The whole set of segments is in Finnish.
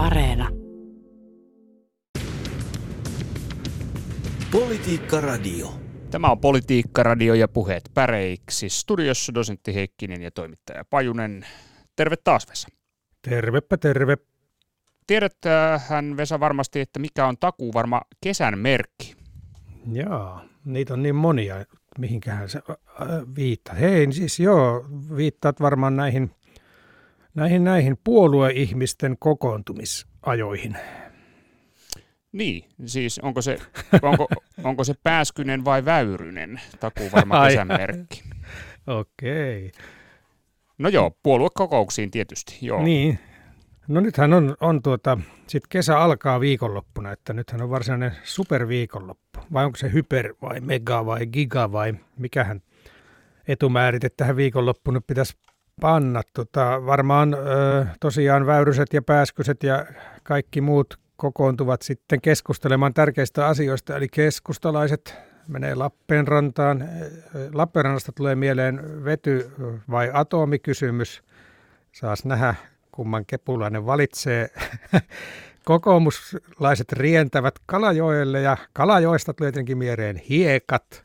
Areena. Politiikka Radio. Tämä on Politiikka Radio ja puheet päreiksi. Studiossa dosentti Heikkinen ja toimittaja Pajunen. Terve taas Vesa. Tervepä terve. Tiedäthän Vesa varmasti, että mikä on takuu varma kesän merkki. Jaa, niitä on niin monia. Mihinkähän se äh, viittaa? Hei, siis joo, viittaat varmaan näihin, näihin, näihin puolueihmisten kokoontumisajoihin. Niin, siis onko se, onko, onko se pääskynen vai väyrynen takuu varma kesän merkki? Okei. Okay. No joo, puoluekokouksiin tietysti, joo. Niin. No nythän on, on tuota, sit kesä alkaa viikonloppuna, että nythän on varsinainen superviikonloppu. Vai onko se hyper vai mega vai giga vai mikähän etumäärite tähän viikonloppuun nyt pitäisi panna. Tota, varmaan ö, tosiaan väyryset ja pääskyset ja kaikki muut kokoontuvat sitten keskustelemaan tärkeistä asioista, eli keskustalaiset menee Lappeenrantaan. Lappeenrannasta tulee mieleen vety- vai atomikysymys. Saas nähdä, kumman kepulainen valitsee. Kokoomuslaiset rientävät Kalajoelle ja Kalajoesta tulee tietenkin mieleen hiekat.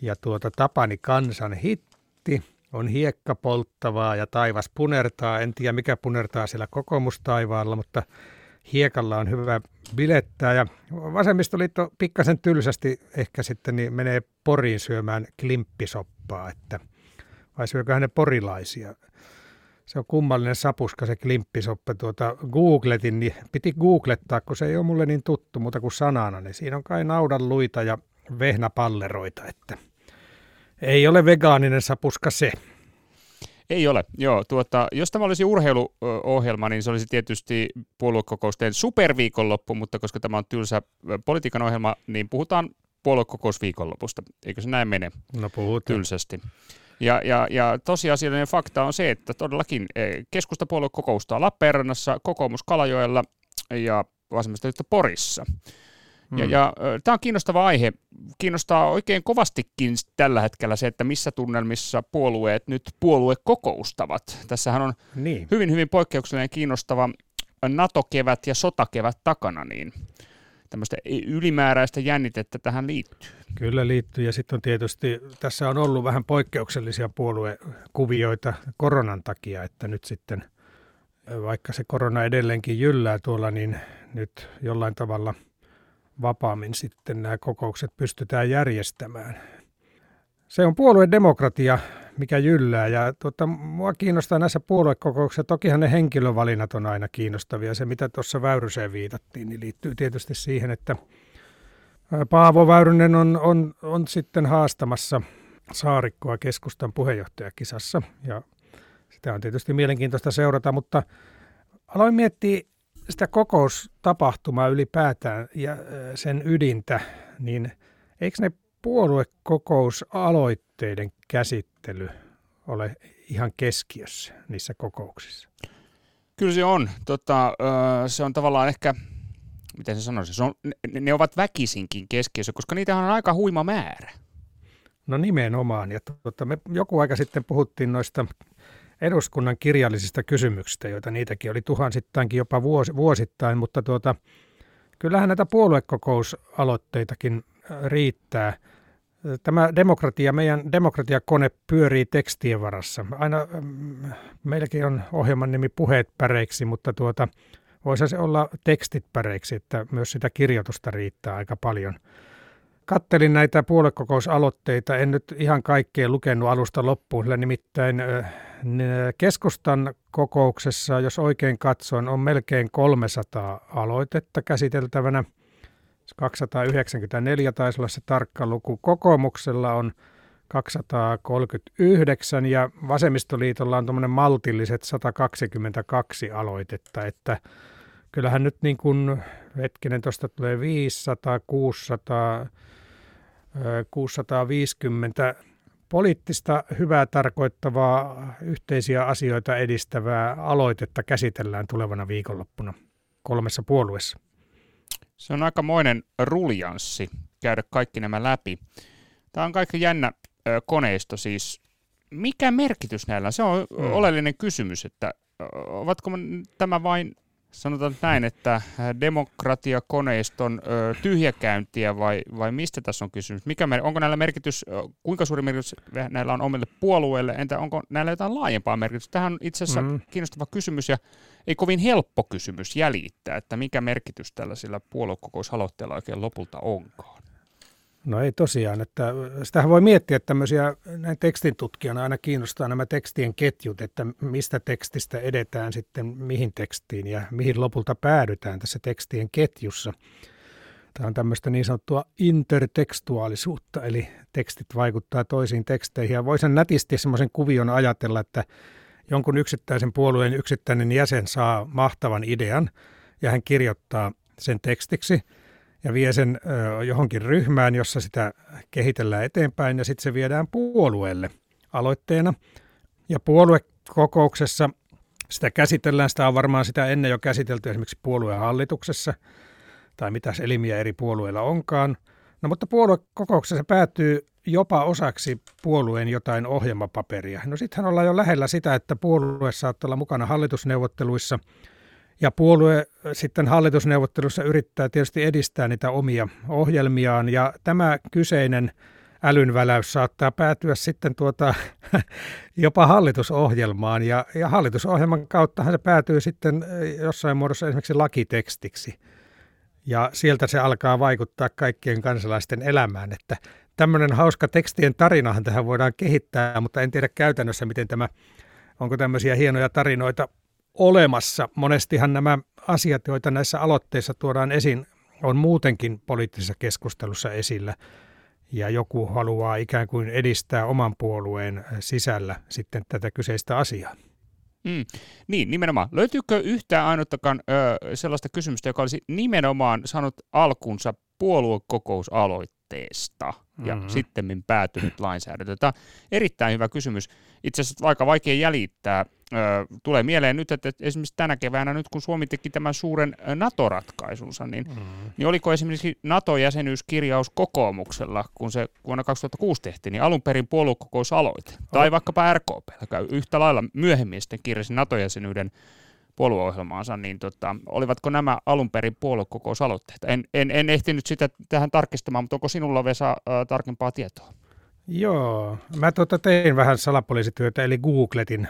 Ja tuota Tapani kansan hitti on hiekka polttavaa ja taivas punertaa. En tiedä mikä punertaa siellä kokoomustaivaalla, mutta hiekalla on hyvä bilettää. Ja vasemmistoliitto pikkasen tylsästi ehkä sitten niin menee Poriin syömään klimppisoppaa, että vai syököhän ne porilaisia. Se on kummallinen sapuska se klimppisoppa. Tuota, googletin, niin piti googlettaa, kun se ei ole mulle niin tuttu muuta kuin sanana. Niin siinä on kai naudan luita ja vehnäpalleroita, että ei ole vegaaninen sapuska se. Ei ole, joo. Tuota, jos tämä olisi urheiluohjelma, niin se olisi tietysti puoluekokousten superviikonloppu, mutta koska tämä on tylsä politiikan ohjelma, niin puhutaan puoluekokousviikonlopusta. Eikö se näin mene? No puhutaan. Tylsästi. Ja, ja, ja tosiasiallinen fakta on se, että todellakin keskustapuolue kokoustaa Lappeenrannassa, kokoomus Kalajoella ja vasemmistoliitto Porissa. Ja, mm. ja tämä on kiinnostava aihe. Kiinnostaa oikein kovastikin tällä hetkellä se, että missä tunnelmissa puolueet nyt puolue kokoustavat. Tässähän on niin. hyvin, hyvin poikkeuksellinen kiinnostava NATO-kevät ja sotakevät takana, niin tämmöistä ylimääräistä jännitettä tähän liittyy. Kyllä liittyy ja sitten on tietysti, tässä on ollut vähän poikkeuksellisia puoluekuvioita koronan takia, että nyt sitten vaikka se korona edelleenkin jyllää tuolla, niin nyt jollain tavalla – vapaammin sitten nämä kokoukset pystytään järjestämään. Se on puoluedemokratia, mikä jyllää ja tuota, mua kiinnostaa näissä puoluekokouksissa, tokihan ne henkilövalinnat on aina kiinnostavia. Se mitä tuossa Väyryseen viitattiin, niin liittyy tietysti siihen, että Paavo Väyrynen on, on, on sitten haastamassa Saarikkoa keskustan puheenjohtajakisassa ja sitä on tietysti mielenkiintoista seurata, mutta aloin miettiä sitä kokoustapahtumaa ylipäätään ja sen ydintä, niin eikö ne puoluekokousaloitteiden käsittely ole ihan keskiössä niissä kokouksissa? Kyllä se on. Tota, se on tavallaan ehkä, miten se sanoisi, se on, ne, ne ovat väkisinkin keskiössä, koska niitä on aika huima määrä. No nimenomaan. Ja tuota, me joku aika sitten puhuttiin noista eduskunnan kirjallisista kysymyksistä, joita niitäkin oli tuhansittainkin jopa vuosi, vuosittain, mutta tuota, kyllähän näitä puoluekokousaloitteitakin riittää. Tämä demokratia, meidän demokratiakone pyörii tekstien varassa. Aina meilläkin on ohjelman nimi Puheet päreiksi, mutta tuota, voisi se olla tekstit päreiksi, että myös sitä kirjoitusta riittää aika paljon. Kattelin näitä puoluekokousaloitteita, en nyt ihan kaikkea lukenut alusta loppuun, sillä nimittäin keskustan kokouksessa, jos oikein katson, on melkein 300 aloitetta käsiteltävänä. 294 taisi olla se tarkka luku. Kokoomuksella on 239 ja vasemmistoliitolla on tuommoinen maltilliset 122 aloitetta, että kyllähän nyt niin kuin, hetkinen, tuosta tulee 500, 600, 650 poliittista hyvää tarkoittavaa yhteisiä asioita edistävää aloitetta käsitellään tulevana viikonloppuna kolmessa puolueessa. Se on aikamoinen ruljanssi käydä kaikki nämä läpi. Tämä on kaikki jännä koneisto siis. Mikä merkitys näillä on? Se on mm. oleellinen kysymys, että ovatko tämä vain sanotaan näin, että demokratiakoneiston ö, tyhjäkäyntiä vai, vai mistä tässä on kysymys? Mikä, onko näillä merkitys, kuinka suuri merkitys näillä on omille puolueille, entä onko näillä jotain laajempaa merkitystä? Tähän on itse asiassa mm. kiinnostava kysymys ja ei kovin helppo kysymys jäljittää, että mikä merkitys tällaisilla puoluekokoushalotteilla oikein lopulta onkaan. No ei tosiaan, että sitähän voi miettiä, että tämmöisiä näin tekstin tutkijana aina kiinnostaa nämä tekstien ketjut, että mistä tekstistä edetään sitten mihin tekstiin ja mihin lopulta päädytään tässä tekstien ketjussa. Tämä on tämmöistä niin sanottua intertekstuaalisuutta, eli tekstit vaikuttaa toisiin teksteihin. Ja voisin nätisti semmoisen kuvion ajatella, että jonkun yksittäisen puolueen yksittäinen jäsen saa mahtavan idean ja hän kirjoittaa sen tekstiksi – ja vie sen johonkin ryhmään, jossa sitä kehitellään eteenpäin ja sitten se viedään puolueelle aloitteena. Ja puoluekokouksessa sitä käsitellään, sitä on varmaan sitä ennen jo käsitelty esimerkiksi puolueen hallituksessa tai mitä elimiä eri puolueilla onkaan. No mutta puoluekokouksessa se päätyy jopa osaksi puolueen jotain ohjelmapaperia. No sittenhän ollaan jo lähellä sitä, että puolue saattaa olla mukana hallitusneuvotteluissa – ja puolue sitten hallitusneuvottelussa yrittää tietysti edistää niitä omia ohjelmiaan. Ja tämä kyseinen älynväläys saattaa päätyä sitten tuota, jopa hallitusohjelmaan. Ja, ja hallitusohjelman kauttahan se päätyy sitten jossain muodossa esimerkiksi lakitekstiksi. Ja sieltä se alkaa vaikuttaa kaikkien kansalaisten elämään, että tämmöinen hauska tekstien tarinahan tähän voidaan kehittää, mutta en tiedä käytännössä, miten tämä, onko tämmöisiä hienoja tarinoita olemassa. Monestihan nämä asiat, joita näissä aloitteissa tuodaan esiin, on muutenkin poliittisessa keskustelussa esillä ja joku haluaa ikään kuin edistää oman puolueen sisällä sitten tätä kyseistä asiaa. Mm. Niin, nimenomaan. Löytyykö yhtään ainuttakaan ö, sellaista kysymystä, joka olisi nimenomaan saanut alkunsa puoluekokousaloitteesta ja mm-hmm. sitten päätynyt lainsäädäntö? Tämä on erittäin hyvä kysymys. Itse asiassa aika vaikea jäljittää tulee mieleen nyt, että esimerkiksi tänä keväänä nyt kun Suomi teki tämän suuren NATO-ratkaisunsa, niin, mm. niin oliko esimerkiksi NATO-jäsenyyskirjaus kokoomuksella, kun se vuonna 2006 tehtiin, niin alun perin puoluekokousaloite, oh. tai vaikkapa RKP, yhtä lailla myöhemmin sitten kirjasi NATO-jäsenyyden puolueohjelmaansa, niin tota, olivatko nämä alun perin puoluekokousaloitteita? En, en, en ehtinyt sitä tähän tarkistamaan, mutta onko sinulla Vesa äh, tarkempaa tietoa? Joo, mä tuota tein vähän salapoliisityötä, eli googletin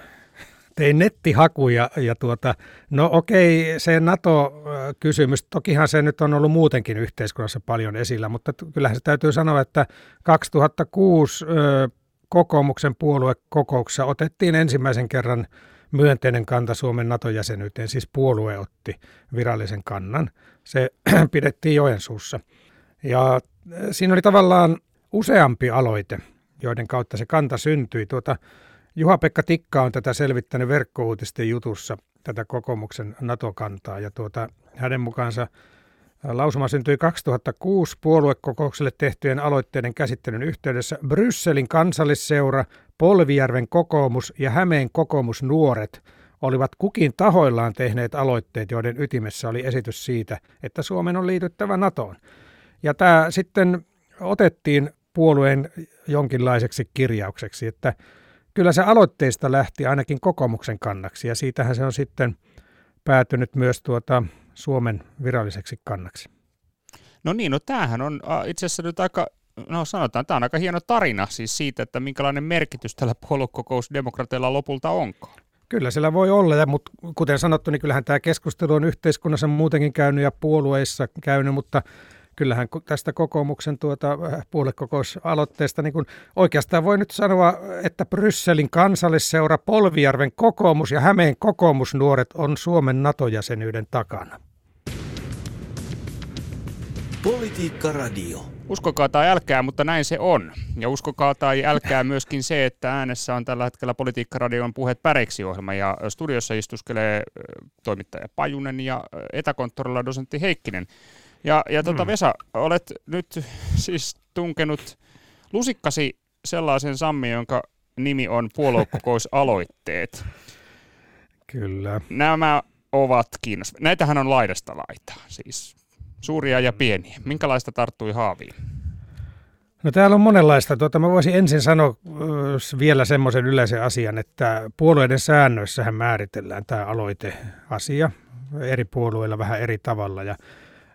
tein nettihakuja ja tuota, no okei, se NATO-kysymys, tokihan se nyt on ollut muutenkin yhteiskunnassa paljon esillä, mutta kyllähän se täytyy sanoa, että 2006 ö, kokoomuksen puoluekokouksessa otettiin ensimmäisen kerran myönteinen kanta Suomen NATO-jäsenyyteen, siis puolue otti virallisen kannan. Se pidettiin Joensuussa. Ja siinä oli tavallaan useampi aloite, joiden kautta se kanta syntyi. Tuota, Juha-Pekka Tikka on tätä selvittänyt verkkouutisten jutussa, tätä kokoomuksen NATO-kantaa, ja tuota, hänen mukaansa Lausuma syntyi 2006 puoluekokoukselle tehtyjen aloitteiden käsittelyn yhteydessä. Brysselin kansallisseura, Polvijärven kokoomus ja Hämeen kokoomus nuoret olivat kukin tahoillaan tehneet aloitteet, joiden ytimessä oli esitys siitä, että Suomen on liityttävä NATOon. Ja tämä sitten otettiin puolueen jonkinlaiseksi kirjaukseksi, että kyllä se aloitteista lähti ainakin kokoomuksen kannaksi ja siitähän se on sitten päätynyt myös tuota Suomen viralliseksi kannaksi. No niin, no tämähän on itse asiassa nyt aika, no sanotaan, tämä on aika hieno tarina siis siitä, että minkälainen merkitys tällä puoluekokousdemokratialla lopulta onkaan. Kyllä sillä voi olla, mutta kuten sanottu, niin kyllähän tämä keskustelu on yhteiskunnassa muutenkin käynyt ja puolueissa käynyt, mutta kyllähän tästä kokoomuksen tuota äh, puoluekokousaloitteesta niin oikeastaan voi nyt sanoa, että Brysselin kansallisseura, Polvijärven kokoomus ja Hämeen kokoomusnuoret on Suomen NATO-jäsenyyden takana. Politiikka Radio. Uskokaa tai älkää, mutta näin se on. Ja uskokaa tai älkää myöskin se, että äänessä on tällä hetkellä Politiikka Radion puheet päreiksi ohjelma ja studiossa istuskelee toimittaja Pajunen ja etäkonttorilla dosentti Heikkinen. Ja, ja tuota, mm. Vesa, olet nyt siis tunkenut lusikkasi sellaisen Sammi, jonka nimi on puoluekokousaloitteet. Kyllä. Nämä ovat kiinnostavia. Näitähän on laidasta laitaa, siis suuria ja pieniä. Minkälaista tarttui haaviin? No täällä on monenlaista. Tuota, mä voisin ensin sanoa vielä semmoisen yleisen asian, että puolueiden säännöissähän määritellään tämä aloiteasia eri puolueilla vähän eri tavalla. Ja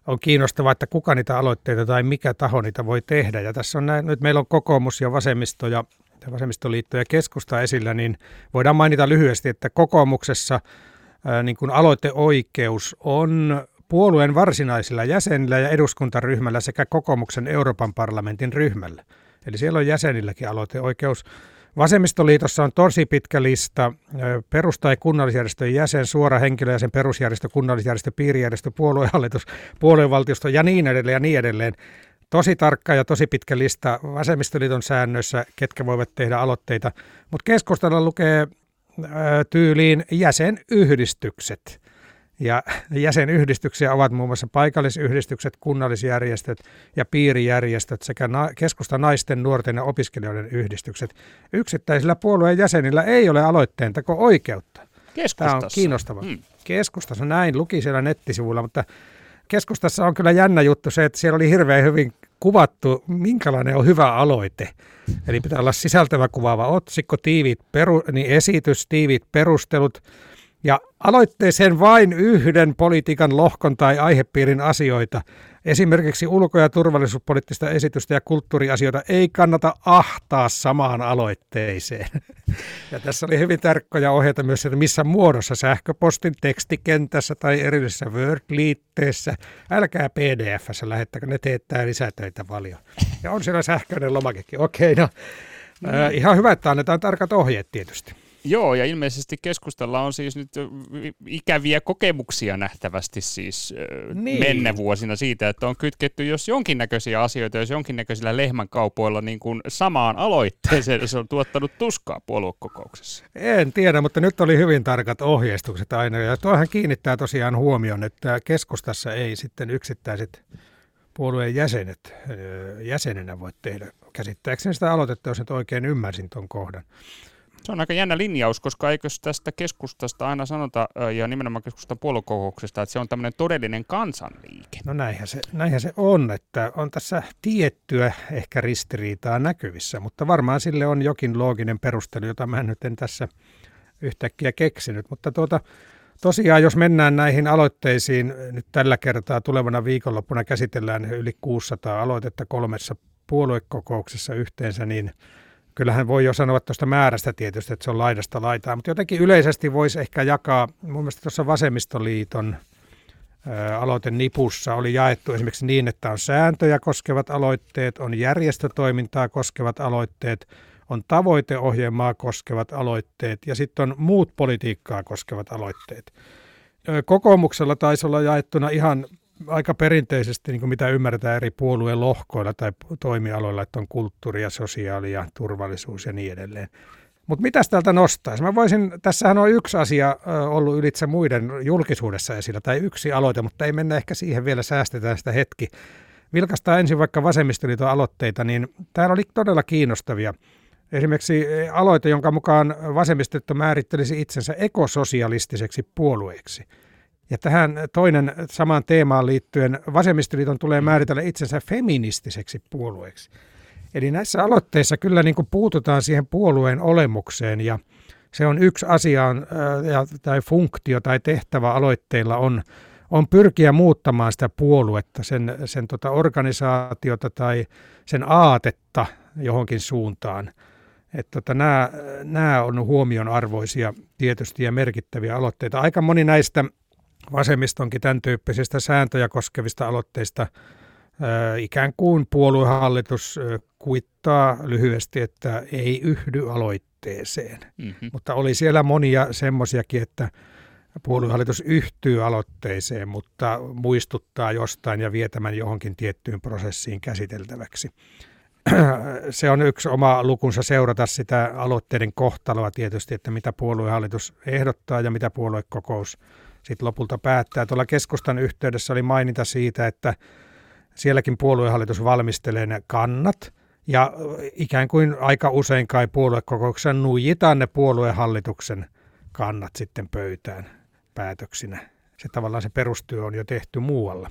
on kiinnostavaa, että kuka niitä aloitteita tai mikä taho niitä voi tehdä. Ja tässä on näin, nyt meillä on kokoomus ja vasemmisto ja vasemmistoliitto ja keskusta esillä, niin voidaan mainita lyhyesti, että kokoomuksessa ää, niin kuin aloiteoikeus on puolueen varsinaisilla jäsenillä ja eduskuntaryhmällä sekä kokoomuksen Euroopan parlamentin ryhmällä. Eli siellä on jäsenilläkin aloiteoikeus. Vasemmistoliitossa on tosi pitkä lista perus- tai kunnallisjärjestön jäsen, suora henkilöjäsen, perusjärjestö, kunnallisjärjestö, piirijärjestö, puoluehallitus, puoluevaltiosto ja niin edelleen ja niin edelleen. Tosi tarkka ja tosi pitkä lista Vasemmistoliiton säännöissä, ketkä voivat tehdä aloitteita, mutta keskustella lukee tyyliin jäsenyhdistykset. Ja jäsenyhdistyksiä ovat muun muassa paikallisyhdistykset, kunnallisjärjestöt ja piirijärjestöt sekä na- keskusta naisten, nuorten ja opiskelijoiden yhdistykset. Yksittäisillä puolueen jäsenillä ei ole aloitteen tako oikeutta. Keskustassa. Tämä on kiinnostava. Hmm. Keskustassa näin luki siellä nettisivuilla, mutta keskustassa on kyllä jännä juttu se, että siellä oli hirveän hyvin kuvattu, minkälainen on hyvä aloite. Eli pitää olla sisältävä kuvaava otsikko, tiiviit peru, niin esitys, tiiviit perustelut, ja aloitteeseen vain yhden politiikan lohkon tai aihepiirin asioita. Esimerkiksi ulko- ja turvallisuuspoliittista esitystä ja kulttuuriasioita ei kannata ahtaa samaan aloitteeseen. Ja tässä oli hyvin tarkkoja ohjeita myös, että missä muodossa sähköpostin tekstikentässä tai erillisessä Word-liitteessä. Älkää PDF-ssä lähettäkö, ne teettää lisätöitä paljon. Ja on siellä sähköinen lomakekin. Okei, no äh, ihan hyvä, että annetaan tarkat ohjeet tietysti. Joo, ja ilmeisesti keskustella on siis nyt ikäviä kokemuksia nähtävästi siis niin. mennä vuosina siitä, että on kytketty jos jonkinnäköisiä asioita, jos jonkinnäköisillä lehmänkaupoilla niin kuin samaan aloitteeseen, se on tuottanut tuskaa puoluekokouksessa. En tiedä, mutta nyt oli hyvin tarkat ohjeistukset aina, ja tuohan kiinnittää tosiaan huomioon, että keskustassa ei sitten yksittäiset puolueen jäsenet jäsenenä voi tehdä käsittääkseni sitä aloitetta, jos nyt oikein ymmärsin tuon kohdan. Se on aika jännä linjaus, koska eikö tästä keskustasta aina sanota, ja nimenomaan keskustan puoluekokouksesta, että se on tämmöinen todellinen kansanliike? No näinhän se, näinhän se on, että on tässä tiettyä ehkä ristiriitaa näkyvissä, mutta varmaan sille on jokin looginen perustelu, jota mä nyt en tässä yhtäkkiä keksinyt. Mutta tuota, tosiaan, jos mennään näihin aloitteisiin, nyt tällä kertaa tulevana viikonloppuna käsitellään yli 600 aloitetta kolmessa puoluekokouksessa yhteensä, niin – kyllähän voi jo sanoa tuosta määrästä tietysti, että se on laidasta laitaa, mutta jotenkin yleisesti voisi ehkä jakaa, mun mielestä tuossa Vasemmistoliiton aloite nipussa oli jaettu esimerkiksi niin, että on sääntöjä koskevat aloitteet, on järjestötoimintaa koskevat aloitteet, on tavoiteohjelmaa koskevat aloitteet ja sitten on muut politiikkaa koskevat aloitteet. Kokoomuksella taisi olla jaettuna ihan aika perinteisesti, niin kuin mitä ymmärretään eri puolueen lohkoilla tai toimialoilla, että on kulttuuri ja sosiaali ja turvallisuus ja niin edelleen. Mutta mitä täältä nostaisi? Mä voisin, tässähän on yksi asia ollut ylitse muiden julkisuudessa esillä, tai yksi aloite, mutta ei mennä ehkä siihen vielä, säästetään sitä hetki. Vilkastaa ensin vaikka vasemmistoliiton aloitteita, niin täällä oli todella kiinnostavia. Esimerkiksi aloite, jonka mukaan vasemmistoliitto määrittelisi itsensä ekososialistiseksi puolueeksi – ja tähän toinen samaan teemaan liittyen vasemmistoliiton tulee mm. määritellä itsensä feministiseksi puolueeksi. Eli näissä aloitteissa kyllä niin kuin puututaan siihen puolueen olemukseen ja se on yksi asia on, ja, tai funktio tai tehtävä aloitteilla on, on pyrkiä muuttamaan sitä puoluetta, sen, sen tota organisaatiota tai sen aatetta johonkin suuntaan. Että tota, nämä, nämä on huomionarvoisia tietysti ja merkittäviä aloitteita. Aika moni näistä vasemmistonkin tämän tyyppisistä sääntöjä koskevista aloitteista ikään kuin puoluehallitus kuittaa lyhyesti, että ei yhdy aloitteeseen. Mm-hmm. Mutta oli siellä monia semmoisiakin, että puoluehallitus yhtyy aloitteeseen, mutta muistuttaa jostain ja vie tämän johonkin tiettyyn prosessiin käsiteltäväksi. Se on yksi oma lukunsa seurata sitä aloitteiden kohtaloa tietysti, että mitä puoluehallitus ehdottaa ja mitä puoluekokous sitten lopulta päättää. Tuolla keskustan yhteydessä oli mainita siitä, että sielläkin puoluehallitus valmistelee ne kannat, ja ikään kuin aika usein kai puoluekokouksessa nuijitaan ne puoluehallituksen kannat sitten pöytään päätöksinä. Se tavallaan se perustyö on jo tehty muualla.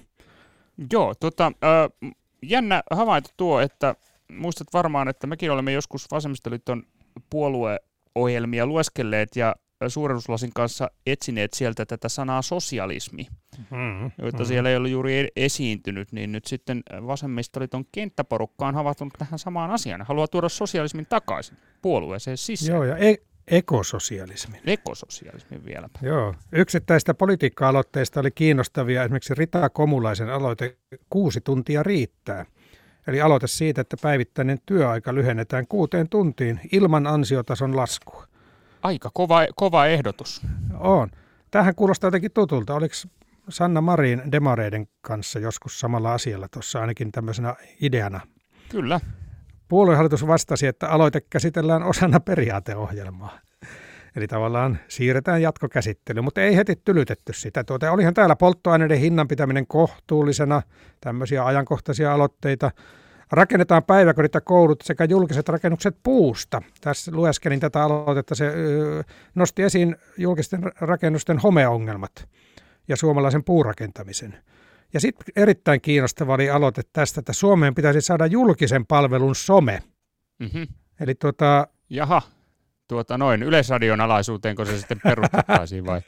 Joo, tota, äh, jännä havainto tuo, että muistat varmaan, että mekin olemme joskus vasemmistoliiton puolueohjelmia lueskelleet ja suurennuslasin kanssa etsineet sieltä tätä sanaa sosialismi, mm, joita mm. siellä ei ollut juuri e-, esiintynyt, niin nyt sitten vasemmistoliiton kenttäporukka on havahtunut tähän samaan asiaan. Haluaa tuoda sosialismin takaisin puolueeseen sisään. Joo, ja e- ekososialismin. Ekososialismin vielä. Joo. Yksittäistä politiikka-aloitteista oli kiinnostavia esimerkiksi Rita Komulaisen aloite Kuusi tuntia riittää. Eli aloite siitä, että päivittäinen työaika lyhennetään kuuteen tuntiin ilman ansiotason laskua. Aika kova, kova ehdotus. On. Tähän kuulostaa jotenkin tutulta. Oliko Sanna Marin demareiden kanssa joskus samalla asialla tuossa ainakin tämmöisenä ideana? Kyllä. Puoluehallitus vastasi, että aloite käsitellään osana periaateohjelmaa. Eli tavallaan siirretään jatkokäsittely, mutta ei heti tylytetty sitä. Tuota, olihan täällä polttoaineiden hinnan pitäminen kohtuullisena, tämmöisiä ajankohtaisia aloitteita. Rakennetaan päiväkodit ja koulut sekä julkiset rakennukset puusta. Tässä lueskelin tätä aloitetta. Se nosti esiin julkisten rakennusten homeongelmat ja suomalaisen puurakentamisen. Ja sitten erittäin kiinnostava oli aloite tästä, että Suomeen pitäisi saada julkisen palvelun some. Mm-hmm. Eli tuota... Jaha, tuota noin, Yleisradion alaisuuteen, kun se sitten perustettaisiin vai?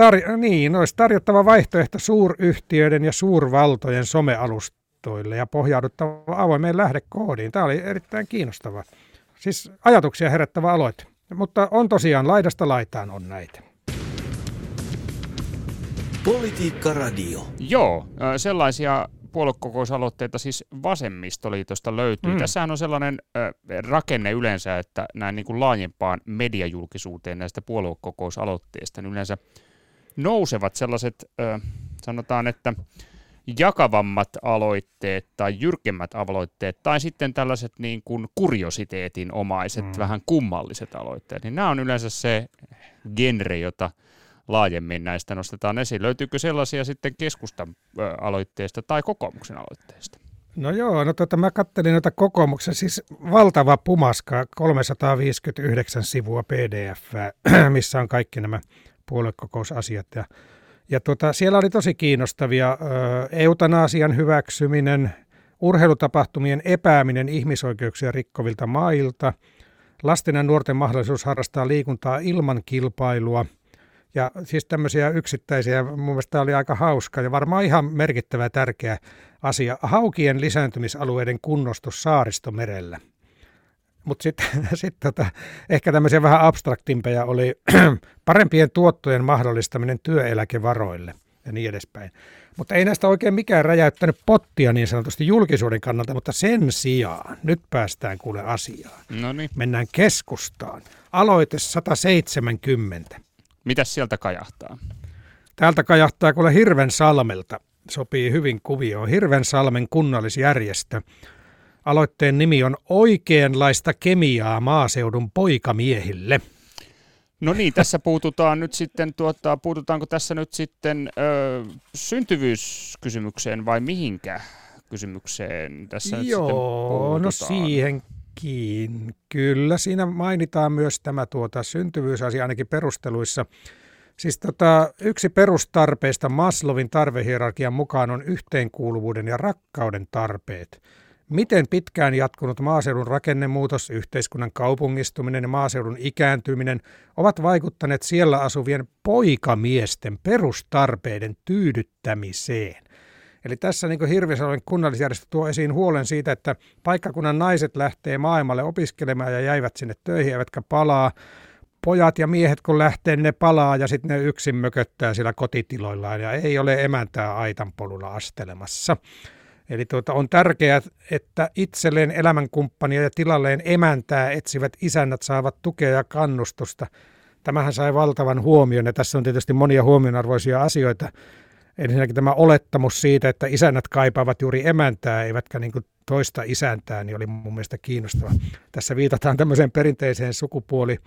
Tar- niin, olisi tarjottava vaihtoehto suuryhtiöiden ja suurvaltojen somealustoille ja pohjauduttava avoimeen lähdekoodiin. Tämä oli erittäin kiinnostava. Siis ajatuksia herättävä aloite. Mutta on tosiaan laidasta laitaan on näitä. Politiikka Radio. Joo, sellaisia puoluekokousaloitteita siis vasemmistoliitosta löytyy. Mm. Tässähän on sellainen äh, rakenne yleensä, että näin niin kuin laajempaan mediajulkisuuteen näistä puoluekokousaloitteista niin yleensä nousevat sellaiset, äh, sanotaan, että jakavammat aloitteet tai jyrkemmät aloitteet tai sitten tällaiset niin kuin kuriositeetin omaiset, mm. vähän kummalliset aloitteet, niin nämä on yleensä se genre, jota – laajemmin näistä nostetaan esiin. Löytyykö sellaisia sitten keskustan aloitteesta tai kokoomuksen aloitteesta? No joo, no tota, mä kattelin noita kokoomuksen, siis valtava pumaska, 359 sivua pdf, missä on kaikki nämä puoluekokousasiat. Ja, ja tota, siellä oli tosi kiinnostavia eutanasian hyväksyminen, urheilutapahtumien epääminen ihmisoikeuksia rikkovilta mailta, lasten ja nuorten mahdollisuus harrastaa liikuntaa ilman kilpailua – ja siis tämmöisiä yksittäisiä, mun mielestä tämä oli aika hauska ja varmaan ihan merkittävä tärkeä asia. Haukien lisääntymisalueiden kunnostus saaristomerellä. Mutta sitten sit tota, ehkä tämmöisiä vähän abstraktimpejä oli parempien tuottojen mahdollistaminen työeläkevaroille ja niin edespäin. Mutta ei näistä oikein mikään räjäyttänyt pottia niin sanotusti julkisuuden kannalta, mutta sen sijaan, nyt päästään kuule asiaan. Noniin. Mennään keskustaan. Aloite 170. Mitäs sieltä kajahtaa? Täältä kajahtaa kuule Hirven salmelta. Sopii hyvin kuvioon. Hirven salmen kunnallisjärjestö. Aloitteen nimi on Oikeanlaista kemiaa maaseudun poikamiehille. No niin, tässä puututaan nyt sitten, tuota, puututaanko tässä nyt sitten ö, syntyvyyskysymykseen vai mihinkä kysymykseen tässä Joo, no siihenkin. Kyllä, siinä mainitaan myös tämä tuota, syntyvyysasia ainakin perusteluissa. Siis tota, yksi perustarpeista Maslovin tarvehierarkian mukaan on yhteenkuuluvuuden ja rakkauden tarpeet. Miten pitkään jatkunut maaseudun rakennemuutos, yhteiskunnan kaupungistuminen ja maaseudun ikääntyminen ovat vaikuttaneet siellä asuvien poikamiesten perustarpeiden tyydyttämiseen? Eli tässä niin Hirvisalmen kunnallisjärjestö tuo esiin huolen siitä, että paikkakunnan naiset lähtee maailmalle opiskelemaan ja jäivät sinne töihin, eivätkä palaa. Pojat ja miehet kun lähtee, ne palaa ja sitten ne yksin mököttää siellä kotitiloillaan ja ei ole emäntää aitanpolulla astelemassa. Eli tuota, on tärkeää, että itselleen elämänkumppania ja tilalleen emäntää etsivät isännät saavat tukea ja kannustusta. Tämähän sai valtavan huomion ja tässä on tietysti monia huomionarvoisia asioita. Ensinnäkin tämä olettamus siitä, että isännät kaipaavat juuri emäntää, eivätkä niin toista isäntää, niin oli mun mielestä kiinnostava. Tässä viitataan tämmöiseen perinteiseen sukupuoli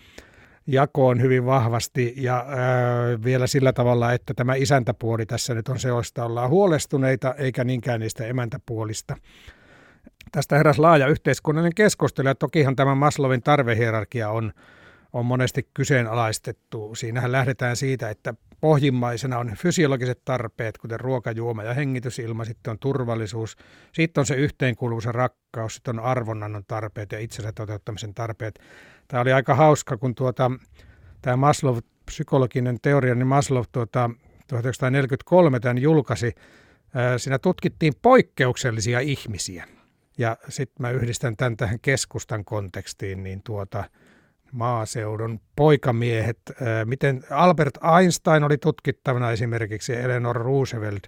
jakoon hyvin vahvasti ja ää, vielä sillä tavalla, että tämä isäntäpuoli tässä nyt on se, josta ollaan huolestuneita, eikä niinkään niistä emäntäpuolista. Tästä heräs laaja yhteiskunnallinen keskustelu ja tokihan tämä Maslovin tarvehierarkia on, on monesti kyseenalaistettu. Siinähän lähdetään siitä, että pohjimmaisena on fysiologiset tarpeet, kuten ruoka, juoma ja hengitysilma, sitten on turvallisuus, sitten on se yhteenkuuluvuus ja rakkaus, sitten on arvonnannon tarpeet ja itsensä toteuttamisen tarpeet. Tämä oli aika hauska, kun tuota, tämä Maslow, psykologinen teoria, niin Maslow tuota, 1943 tämän julkaisi. Siinä tutkittiin poikkeuksellisia ihmisiä. Ja sitten mä yhdistän tämän tähän keskustan kontekstiin, niin tuota, maaseudun poikamiehet, miten Albert Einstein oli tutkittavana esimerkiksi Eleanor Roosevelt,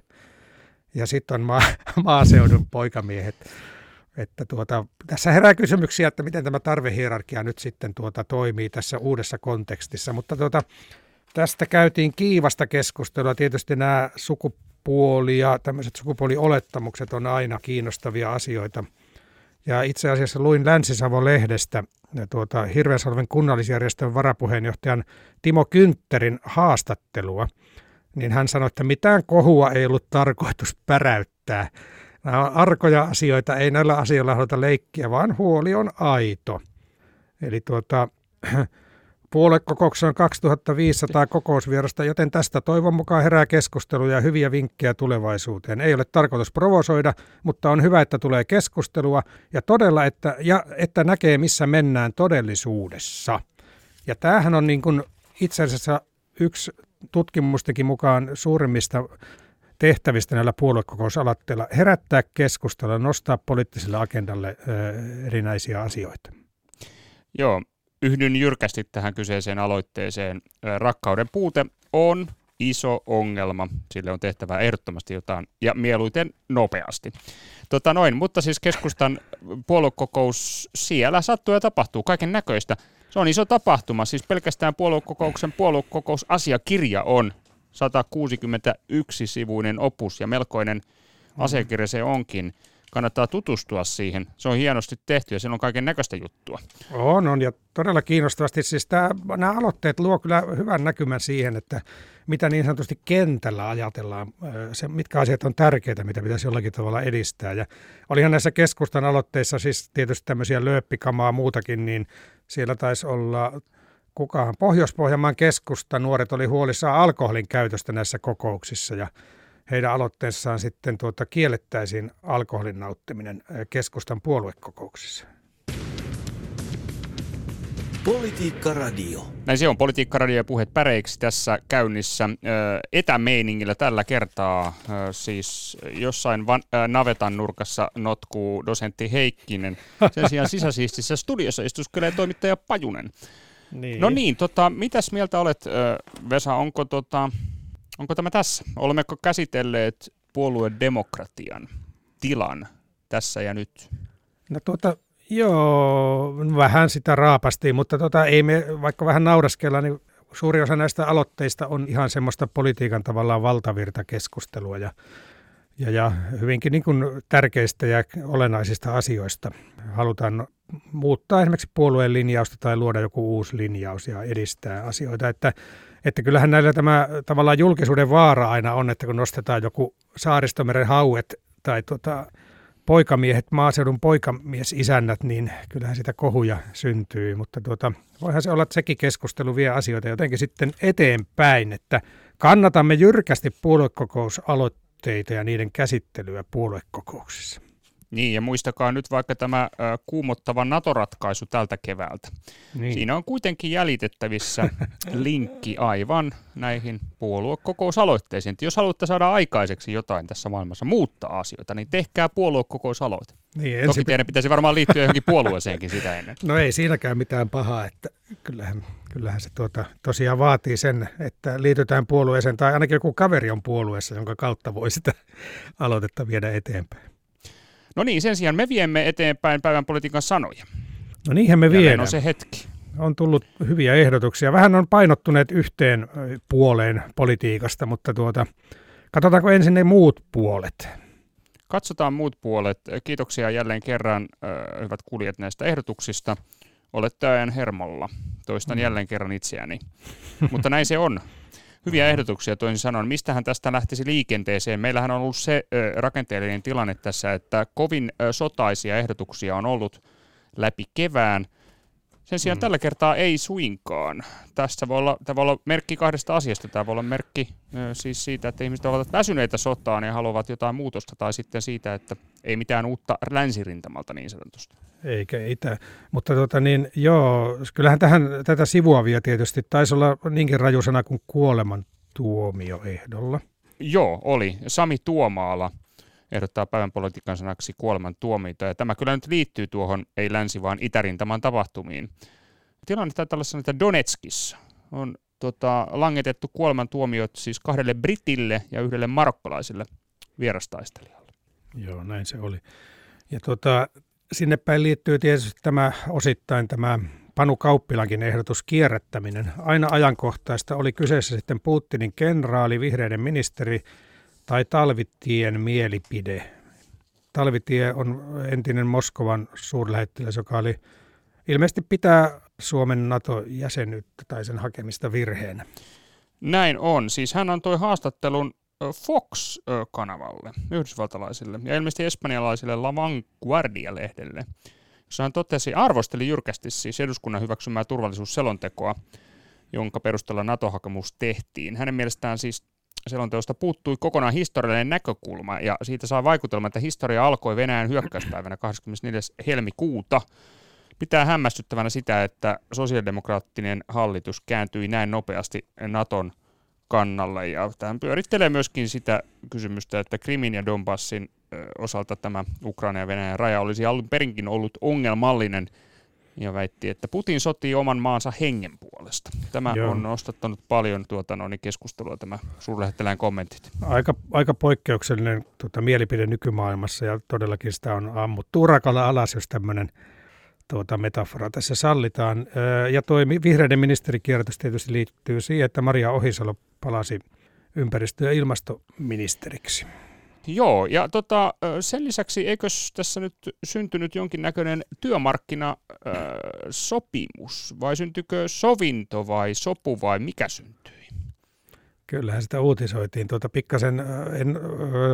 ja sitten on ma- maaseudun poikamiehet. Että tuota, tässä herää kysymyksiä, että miten tämä tarvehierarkia nyt sitten tuota toimii tässä uudessa kontekstissa, mutta tuota, tästä käytiin kiivasta keskustelua. Tietysti nämä sukupuoli ja tämmöiset sukupuoliolettamukset on aina kiinnostavia asioita. Ja itse asiassa luin Länsi-Savon lehdestä tuota, Hirveänsalven kunnallisjärjestön varapuheenjohtajan Timo Kyntterin haastattelua, niin hän sanoi, että mitään kohua ei ollut tarkoitus päräyttää. Nämä on arkoja asioita, ei näillä asioilla haluta leikkiä, vaan huoli on aito. Eli tuota, puoluekokouksessa on 2500 kokousvierasta, joten tästä toivon mukaan herää keskusteluja ja hyviä vinkkejä tulevaisuuteen. Ei ole tarkoitus provosoida, mutta on hyvä, että tulee keskustelua ja todella, että, ja, että näkee, missä mennään todellisuudessa. Ja tämähän on niin kuin itse asiassa yksi tutkimustenkin mukaan suurimmista tehtävistä näillä puoluekokousalatteilla herättää keskustelua, nostaa poliittiselle agendalle erinäisiä asioita. Joo, yhdyn jyrkästi tähän kyseiseen aloitteeseen. Rakkauden puute on iso ongelma. Sille on tehtävä ehdottomasti jotain ja mieluiten nopeasti. Tota noin, mutta siis keskustan puoluekokous, siellä sattuu ja tapahtuu kaiken näköistä. Se on iso tapahtuma, siis pelkästään puoluekokouksen puoluekokousasiakirja on 161-sivuinen opus ja melkoinen mm-hmm. asiakirja se onkin. Kannattaa tutustua siihen. Se on hienosti tehty ja siellä on kaiken näköistä juttua. On, on ja todella kiinnostavasti. Siis tämä, nämä aloitteet luo kyllä hyvän näkymän siihen, että mitä niin sanotusti kentällä ajatellaan, se, mitkä asiat on tärkeitä, mitä pitäisi jollakin tavalla edistää. Ja olihan näissä keskustan aloitteissa siis tietysti tämmöisiä lööppikamaa muutakin, niin siellä taisi olla kukaan. Pohjois-Pohjanmaan keskusta nuoret oli huolissaan alkoholin käytöstä näissä kokouksissa ja heidän aloitteessaan sitten tuota kiellettäisiin alkoholin nauttiminen keskustan puoluekokouksissa. Politiikka Radio. Näin se on, Politiikka Radio ja puheet päreiksi tässä käynnissä etämeiningillä tällä kertaa. Siis jossain van, navetan nurkassa notkuu dosentti Heikkinen. Sen sijaan sisäsiistissä studiossa istuskelee toimittaja Pajunen. Niin. No niin, tota, mitäs mieltä olet, Vesa, onko, tota, onko tämä tässä? Olemmeko käsitelleet puoluedemokratian tilan tässä ja nyt? No tuota, joo, vähän sitä raapastiin, mutta tota, ei me, vaikka vähän nauraskella, niin suuri osa näistä aloitteista on ihan semmoista politiikan tavallaan valtavirtakeskustelua ja, ja, ja hyvinkin niin kuin tärkeistä ja olennaisista asioista. Halutaan muuttaa esimerkiksi puolueen linjausta tai luoda joku uusi linjaus ja edistää asioita. Että, että kyllähän näillä tämä tavallaan julkisuuden vaara aina on, että kun nostetaan joku saaristomeren hauet tai tota, poikamiehet, maaseudun poikamiesisännät, niin kyllähän sitä kohuja syntyy. Mutta tuota, voihan se olla, että sekin keskustelu vie asioita jotenkin sitten eteenpäin, että kannatamme jyrkästi puoluekokousaloitteita ja niiden käsittelyä puoluekokouksissa. Niin, ja muistakaa nyt vaikka tämä kuumottava NATO-ratkaisu tältä keväältä. Niin. Siinä on kuitenkin jäljitettävissä linkki aivan näihin puoluekokousaloitteisiin. Jos haluatte saada aikaiseksi jotain tässä maailmassa, muuttaa asioita, niin tehkää puoluekokousaloite. Niin, ensin... Toki teidän pitäisi varmaan liittyä johonkin puolueeseenkin sitä ennen. No ei siinäkään mitään pahaa, että kyllähän, kyllähän se tuota, tosiaan vaatii sen, että liitytään puolueeseen, tai ainakin joku kaveri on puolueessa, jonka kautta voi sitä aloitetta viedä eteenpäin. No niin, sen sijaan me viemme eteenpäin päivän politiikan sanoja. No niinhän me viemme. on se hetki. On tullut hyviä ehdotuksia. Vähän on painottuneet yhteen puoleen politiikasta, mutta tuota, katsotaanko ensin ne muut puolet. Katsotaan muut puolet. Kiitoksia jälleen kerran, hyvät kuulijat, näistä ehdotuksista. Olette ajan hermolla. Toistan mm. jälleen kerran itseäni. mutta näin se on hyviä ehdotuksia toisin sanoen. Mistähän tästä lähtisi liikenteeseen? Meillähän on ollut se rakenteellinen tilanne tässä, että kovin sotaisia ehdotuksia on ollut läpi kevään. Sen sijaan mm. tällä kertaa ei suinkaan. Tässä voi olla, tämä voi olla merkki kahdesta asiasta. Tämä voi olla merkki siis siitä, että ihmiset ovat väsyneitä sotaan ja haluavat jotain muutosta, tai sitten siitä, että ei mitään uutta länsirintamalta niin sanotusti. Eikä itä. Mutta tota niin, joo, kyllähän tähän, tätä sivuavia tietysti taisi olla niinkin rajusana kuin kuoleman tuomioehdolla. Joo, oli. Sami Tuomaala ehdottaa päivän politiikan sanaksi kuoleman tuomioita. Ja tämä kyllä nyt liittyy tuohon ei länsi, vaan itärintaman tapahtumiin. Tilanne taitaa olla että Donetskissa on tota, langetettu kuoleman tuomiot siis kahdelle britille ja yhdelle marokkolaiselle vierastaistelijalle. Joo, näin se oli. Ja tota, sinne päin liittyy tietysti tämä osittain tämä Panu Kauppilankin ehdotus kierrättäminen. Aina ajankohtaista oli kyseessä sitten Putinin kenraali, vihreiden ministeri tai Talvitien mielipide. Talvitie on entinen Moskovan suurlähettiläs, joka oli ilmeisesti pitää Suomen NATO-jäsenyyttä tai sen hakemista virheenä. Näin on. Siis hän antoi haastattelun Fox-kanavalle, yhdysvaltalaisille ja ilmeisesti espanjalaiselle La Vanguardia-lehdelle, jossa hän totesi, arvosteli jyrkästi siis eduskunnan hyväksymää turvallisuusselontekoa, jonka perusteella NATO-hakemus tehtiin. Hänen mielestään siis selonteosta puuttui kokonaan historiallinen näkökulma ja siitä saa vaikutelma, että historia alkoi Venäjän hyökkäyspäivänä 24. helmikuuta. Pitää hämmästyttävänä sitä, että sosiaalidemokraattinen hallitus kääntyi näin nopeasti Naton kannalle. Ja tähän pyörittelee myöskin sitä kysymystä, että Krimin ja Donbassin osalta tämä Ukraina ja Venäjän raja olisi alun perinkin ollut ongelmallinen ja väitti, että Putin sotii oman maansa hengen puolesta. Tämä Joo. on nostattanut paljon tuota, no, niin keskustelua tämä suurlähettilään kommentit. Aika, aika poikkeuksellinen tuota, mielipide nykymaailmassa ja todellakin sitä on ammuttu urakalla alas, jos tämmöinen tuota metafora tässä sallitaan. Ja tuo vihreiden ministerikierrätys tietysti liittyy siihen, että Maria Ohisalo palasi ympäristö- ja ilmastoministeriksi. Joo, ja tota, sen lisäksi eikös tässä nyt syntynyt jonkinnäköinen työmarkkinasopimus, vai syntyykö sovinto vai sopu vai mikä syntyi? Kyllähän sitä uutisoitiin. Tuota, pikkasen en,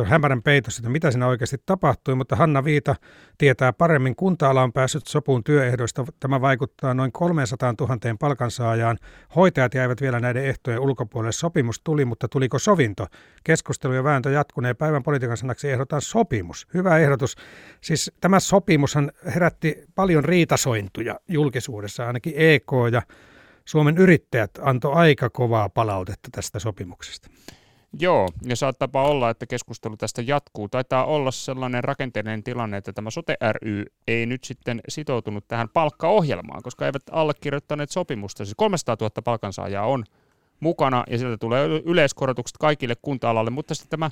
hämärän peitossa, että mitä siinä oikeasti tapahtui, mutta Hanna Viita tietää paremmin. Kunta-ala on päässyt sopuun työehdoista. Tämä vaikuttaa noin 300 000 palkansaajaan. Hoitajat jäivät vielä näiden ehtojen ulkopuolelle. Sopimus tuli, mutta tuliko sovinto? Keskustelu ja vääntö jatkuneen päivän politiikan sanaksi ehdotaan sopimus. Hyvä ehdotus. Siis tämä sopimushan herätti paljon riitasointuja julkisuudessa, ainakin EK ja Suomen yrittäjät antoi aika kovaa palautetta tästä sopimuksesta. Joo, ja saattaa olla, että keskustelu tästä jatkuu. Taitaa olla sellainen rakenteellinen tilanne, että tämä Sote ry ei nyt sitten sitoutunut tähän palkkaohjelmaan, koska eivät allekirjoittaneet sopimusta. Siis 300 000 palkansaajaa on mukana ja sieltä tulee yleiskorotukset kaikille kunta-alalle, mutta sitten tämä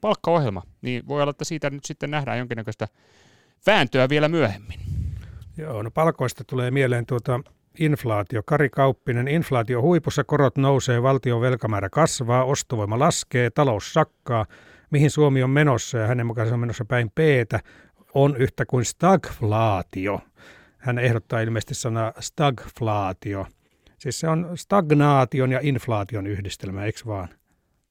palkkaohjelma, niin voi olla, että siitä nyt sitten nähdään jonkinnäköistä vääntöä vielä myöhemmin. Joo, no palkoista tulee mieleen tuota Inflaatio. Kari Kauppinen. Inflaatio huipussa, korot nousee, valtion velkamäärä kasvaa, ostovoima laskee, talous sakkaa. Mihin Suomi on menossa ja hänen mukaan se on menossa päin p on yhtä kuin stagflaatio. Hän ehdottaa ilmeisesti sanaa stagflaatio. Siis se on stagnaation ja inflaation yhdistelmä, eikö vaan?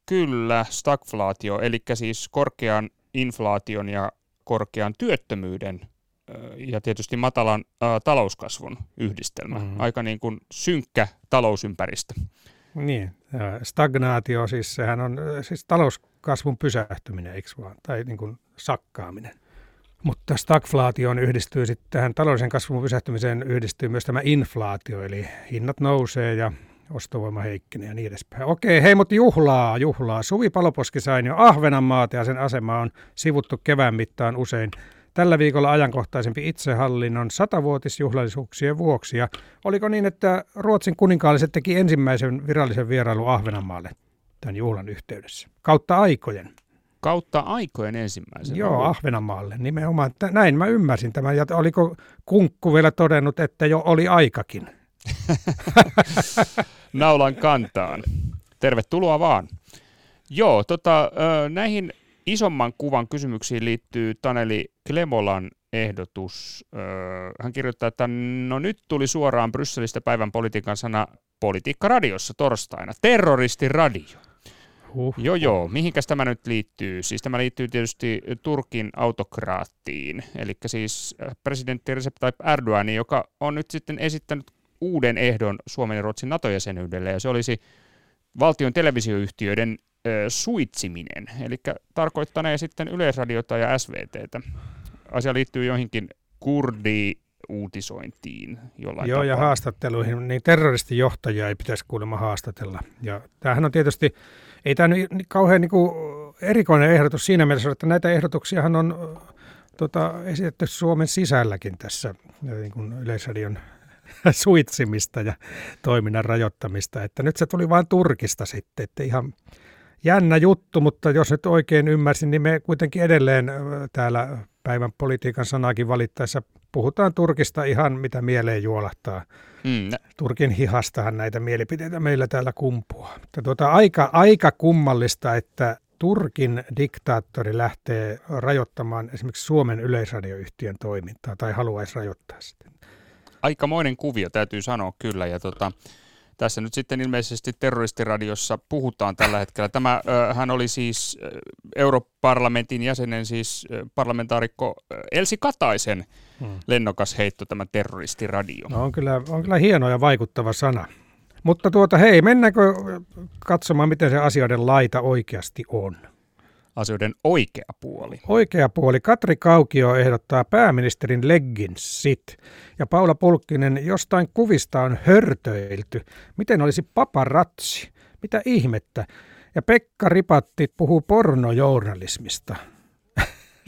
Kyllä, stagflaatio, eli siis korkean inflaation ja korkean työttömyyden ja tietysti matalan ä, talouskasvun yhdistelmä. Mm-hmm. Aika niin kuin synkkä talousympäristö. Niin, stagnaatio, siis sehän on siis talouskasvun pysähtyminen, eikö vaan? Tai niin kuin sakkaaminen. Mutta stagflaatioon yhdistyy sitten tähän taloudellisen kasvun pysähtymiseen yhdistyy myös tämä inflaatio, eli hinnat nousee ja ostovoima heikkenee ja niin edespäin. Okei, hei, mutta juhlaa, juhlaa. Suvi Paloposki sain jo Ahvenanmaata ja sen asema on sivuttu kevään mittaan usein tällä viikolla ajankohtaisempi itsehallinnon satavuotisjuhlallisuuksien vuoksi. Ja oliko niin, että Ruotsin kuninkaalliset teki ensimmäisen virallisen vierailun Ahvenanmaalle tämän juhlan yhteydessä? Kautta aikojen. Kautta aikojen ensimmäisen? Joo, ollut. Ahvenanmaalle nimenomaan. Näin mä ymmärsin tämän. Ja oliko Kunkku vielä todennut, että jo oli aikakin? Naulan kantaan. Tervetuloa vaan. Joo, tota, näihin isomman kuvan kysymyksiin liittyy Taneli Klemolan ehdotus. Hän kirjoittaa, että no nyt tuli suoraan Brysselistä päivän politiikan sana Politiikka radiossa torstaina. Terroristiradio. Huh. Joo, joo. Mihinkäs tämä nyt liittyy? Siis tämä liittyy tietysti Turkin autokraattiin, eli siis presidentti Recep Tayyip Erdoganiin, joka on nyt sitten esittänyt uuden ehdon Suomen ja Ruotsin NATO-jäsenyydelle, ja se olisi valtion televisioyhtiöiden suitsiminen, eli tarkoittanee sitten Yleisradiota ja SVTtä. Asia liittyy joihinkin kurdi uutisointiin jollain Joo, tapaa. ja haastatteluihin, niin terroristijohtajia ei pitäisi kuulemma haastatella. Ja tämähän on tietysti, ei tämä nyt kauhean niin kuin erikoinen ehdotus siinä mielessä, että näitä ehdotuksiahan on tota, esitetty Suomen sisälläkin tässä niin kuin Yleisradion suitsimista ja toiminnan rajoittamista. Että nyt se tuli vain Turkista sitten, että ihan jännä juttu, mutta jos nyt oikein ymmärsin, niin me kuitenkin edelleen täällä päivän politiikan sanakin valittaessa puhutaan Turkista ihan mitä mieleen juolahtaa. Mm. Turkin hihastahan näitä mielipiteitä meillä täällä kumpuaa. Mutta tuota, aika, aika kummallista, että Turkin diktaattori lähtee rajoittamaan esimerkiksi Suomen yleisradioyhtiön toimintaa tai haluaisi rajoittaa sitä. Aikamoinen kuvio täytyy sanoa kyllä. Ja tota, tässä nyt sitten ilmeisesti terroristiradiossa puhutaan tällä hetkellä. Tämä, hän oli siis Europarlamentin jäsenen, siis parlamentaarikko Elsi Kataisen hmm. lennokas heitto tämä terroristiradio. No on kyllä, on kyllä hieno ja vaikuttava sana. Mutta tuota, hei, mennäänkö katsomaan, miten se asioiden laita oikeasti on? Asioiden oikea puoli. Oikea puoli. Katri Kaukio ehdottaa pääministerin legginsit. Ja Paula Pulkkinen, jostain kuvista on hörtöilty. Miten olisi paparatsi? Mitä ihmettä? Ja Pekka Ripatti puhuu pornojournalismista.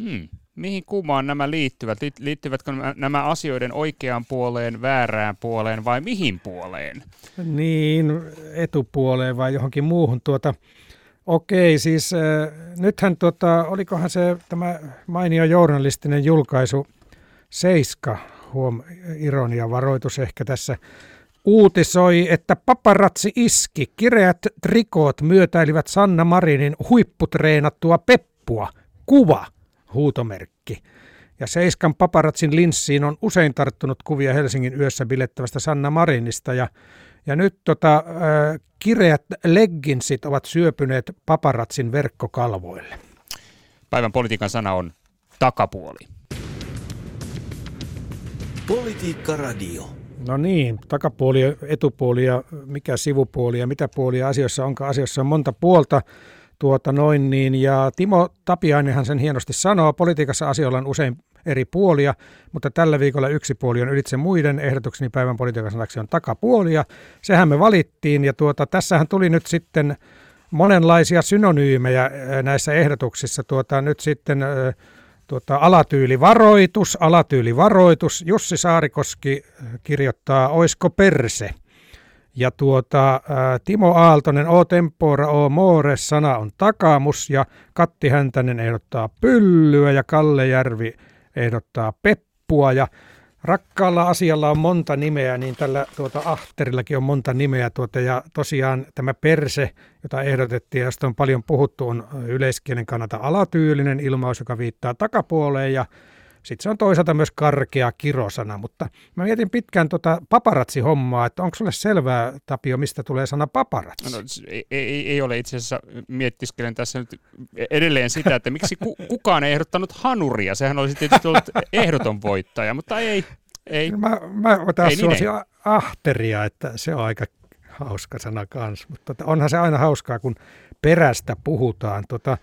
Hmm. Mihin kumaan nämä liittyvät? Liittyvätkö nämä asioiden oikeaan puoleen, väärään puoleen vai mihin puoleen? Niin, etupuoleen vai johonkin muuhun. Tuota, okei, siis äh, nythän tuota, olikohan se tämä mainio journalistinen julkaisu Seiska, huom, ironia varoitus ehkä tässä, uutisoi, että paparatsi iski. Kireät trikoot myötäilivät Sanna Marinin huipputreenattua peppua. Kuva – huutomerkki. Ja Seiskan paparatsin linssiin on usein tarttunut kuvia Helsingin yössä bilettävästä Sanna Marinista ja ja nyt tota, äh, kireät legginsit ovat syöpyneet paparatsin verkkokalvoille. Päivän politiikan sana on takapuoli. Politiikka Radio. No niin, takapuoli, etupuoli ja mikä sivupuoli ja mitä puolia asioissa onkaan. Asioissa on monta puolta. Tuota noin niin, ja Timo Tapiainenhan sen hienosti sanoo, politiikassa asioilla on usein eri puolia, mutta tällä viikolla yksi puoli on ylitse muiden. Ehdotukseni päivän politiikan sanaksi on takapuolia. Sehän me valittiin, ja tuota, tässähän tuli nyt sitten monenlaisia synonyymejä näissä ehdotuksissa. Tuota, nyt sitten tuota, alatyylivaroitus, alatyylivaroitus. Jussi Saarikoski kirjoittaa, oisko perse? Ja tuota, Timo Aaltonen, O tempora, O more, sana on takamus ja Katti Häntänen ehdottaa pyllyä ja Kalle Järvi ehdottaa peppua ja Rakkaalla asialla on monta nimeä, niin tällä tuota Ahterillakin on monta nimeä. Tuota, ja tosiaan tämä perse, jota ehdotettiin ja josta on paljon puhuttu, on yleiskielen kannalta alatyylinen ilmaus, joka viittaa takapuoleen. Ja sitten se on toisaalta myös karkea kirosana, mutta mä mietin pitkään tuota paparatsi-hommaa, että onko sulle selvää, Tapio, mistä tulee sana paparatsi? No, ei, ei, ei ole itse asiassa, miettiskelen tässä nyt edelleen sitä, että miksi ku, kukaan ei ehdottanut hanuria, sehän olisi tietysti ollut ehdoton voittaja, mutta ei. ei. Mä, mä otan ei, niin, ei. ahteria, että se on aika hauska sana kanssa, mutta onhan se aina hauskaa, kun perästä puhutaan. Tota,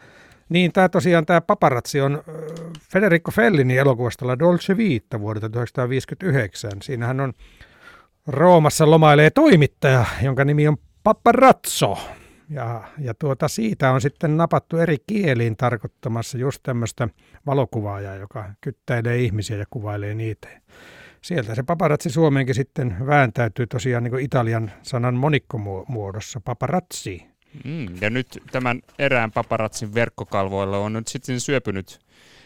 niin, tämä tosiaan tämä paparazzi on Federico Fellini elokuvasta La Dolce Vita vuodelta 1959. Siinähän on Roomassa lomailee toimittaja, jonka nimi on Paparazzo. Ja, ja tuota, siitä on sitten napattu eri kieliin tarkoittamassa just tämmöistä valokuvaajaa, joka kyttäilee ihmisiä ja kuvailee niitä. Sieltä se paparazzi Suomeenkin sitten vääntäytyy tosiaan niin kuin italian sanan monikkomuodossa, paparazzi. Mm, ja nyt tämän erään paparatsin verkkokalvoilla on nyt sitten syöpynyt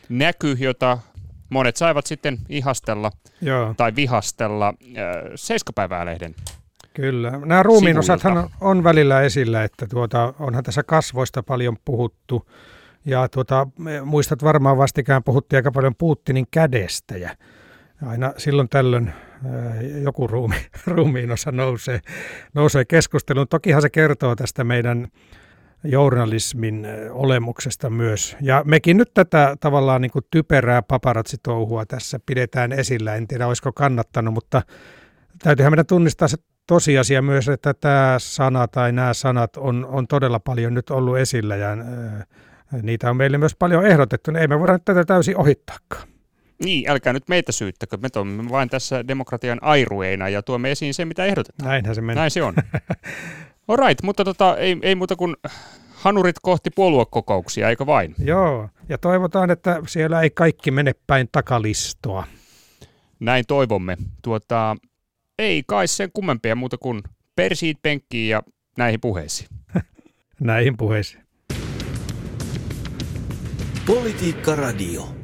näky, jota monet saivat sitten ihastella Joo. tai vihastella äh, Seiskapäivää-lehden Kyllä. Nämä ruumiin osathan on välillä esillä, että tuota, onhan tässä kasvoista paljon puhuttu. Ja tuota, muistat varmaan vastikään puhuttiin aika paljon Putinin kädestä ja aina silloin tällöin joku ruumi, ruumiin osa nousee, nousee keskusteluun. Tokihan se kertoo tästä meidän journalismin olemuksesta myös. Ja mekin nyt tätä tavallaan niin kuin typerää paparatsitouhua tässä pidetään esillä. En tiedä, olisiko kannattanut, mutta täytyyhän meidän tunnistaa se tosiasia myös, että tämä sana tai nämä sanat on, on todella paljon nyt ollut esillä ja niitä on meille myös paljon ehdotettu. Ei me voida tätä täysin ohittaakaan. Niin, älkää nyt meitä syyttäkö. Me toimimme vain tässä demokratian airueina ja tuomme esiin se, mitä ehdotetaan. Näinhän se menee. Näin se on. Alright, mutta tota, ei, ei muuta kuin hanurit kohti puoluekokouksia, eikö vain? Joo, ja toivotaan, että siellä ei kaikki mene päin takalistoa. Näin toivomme. Tuota, ei kai sen kummempia muuta kuin persiit penkkiin ja näihin puheisiin. näihin puheisiin. Politiikka Radio.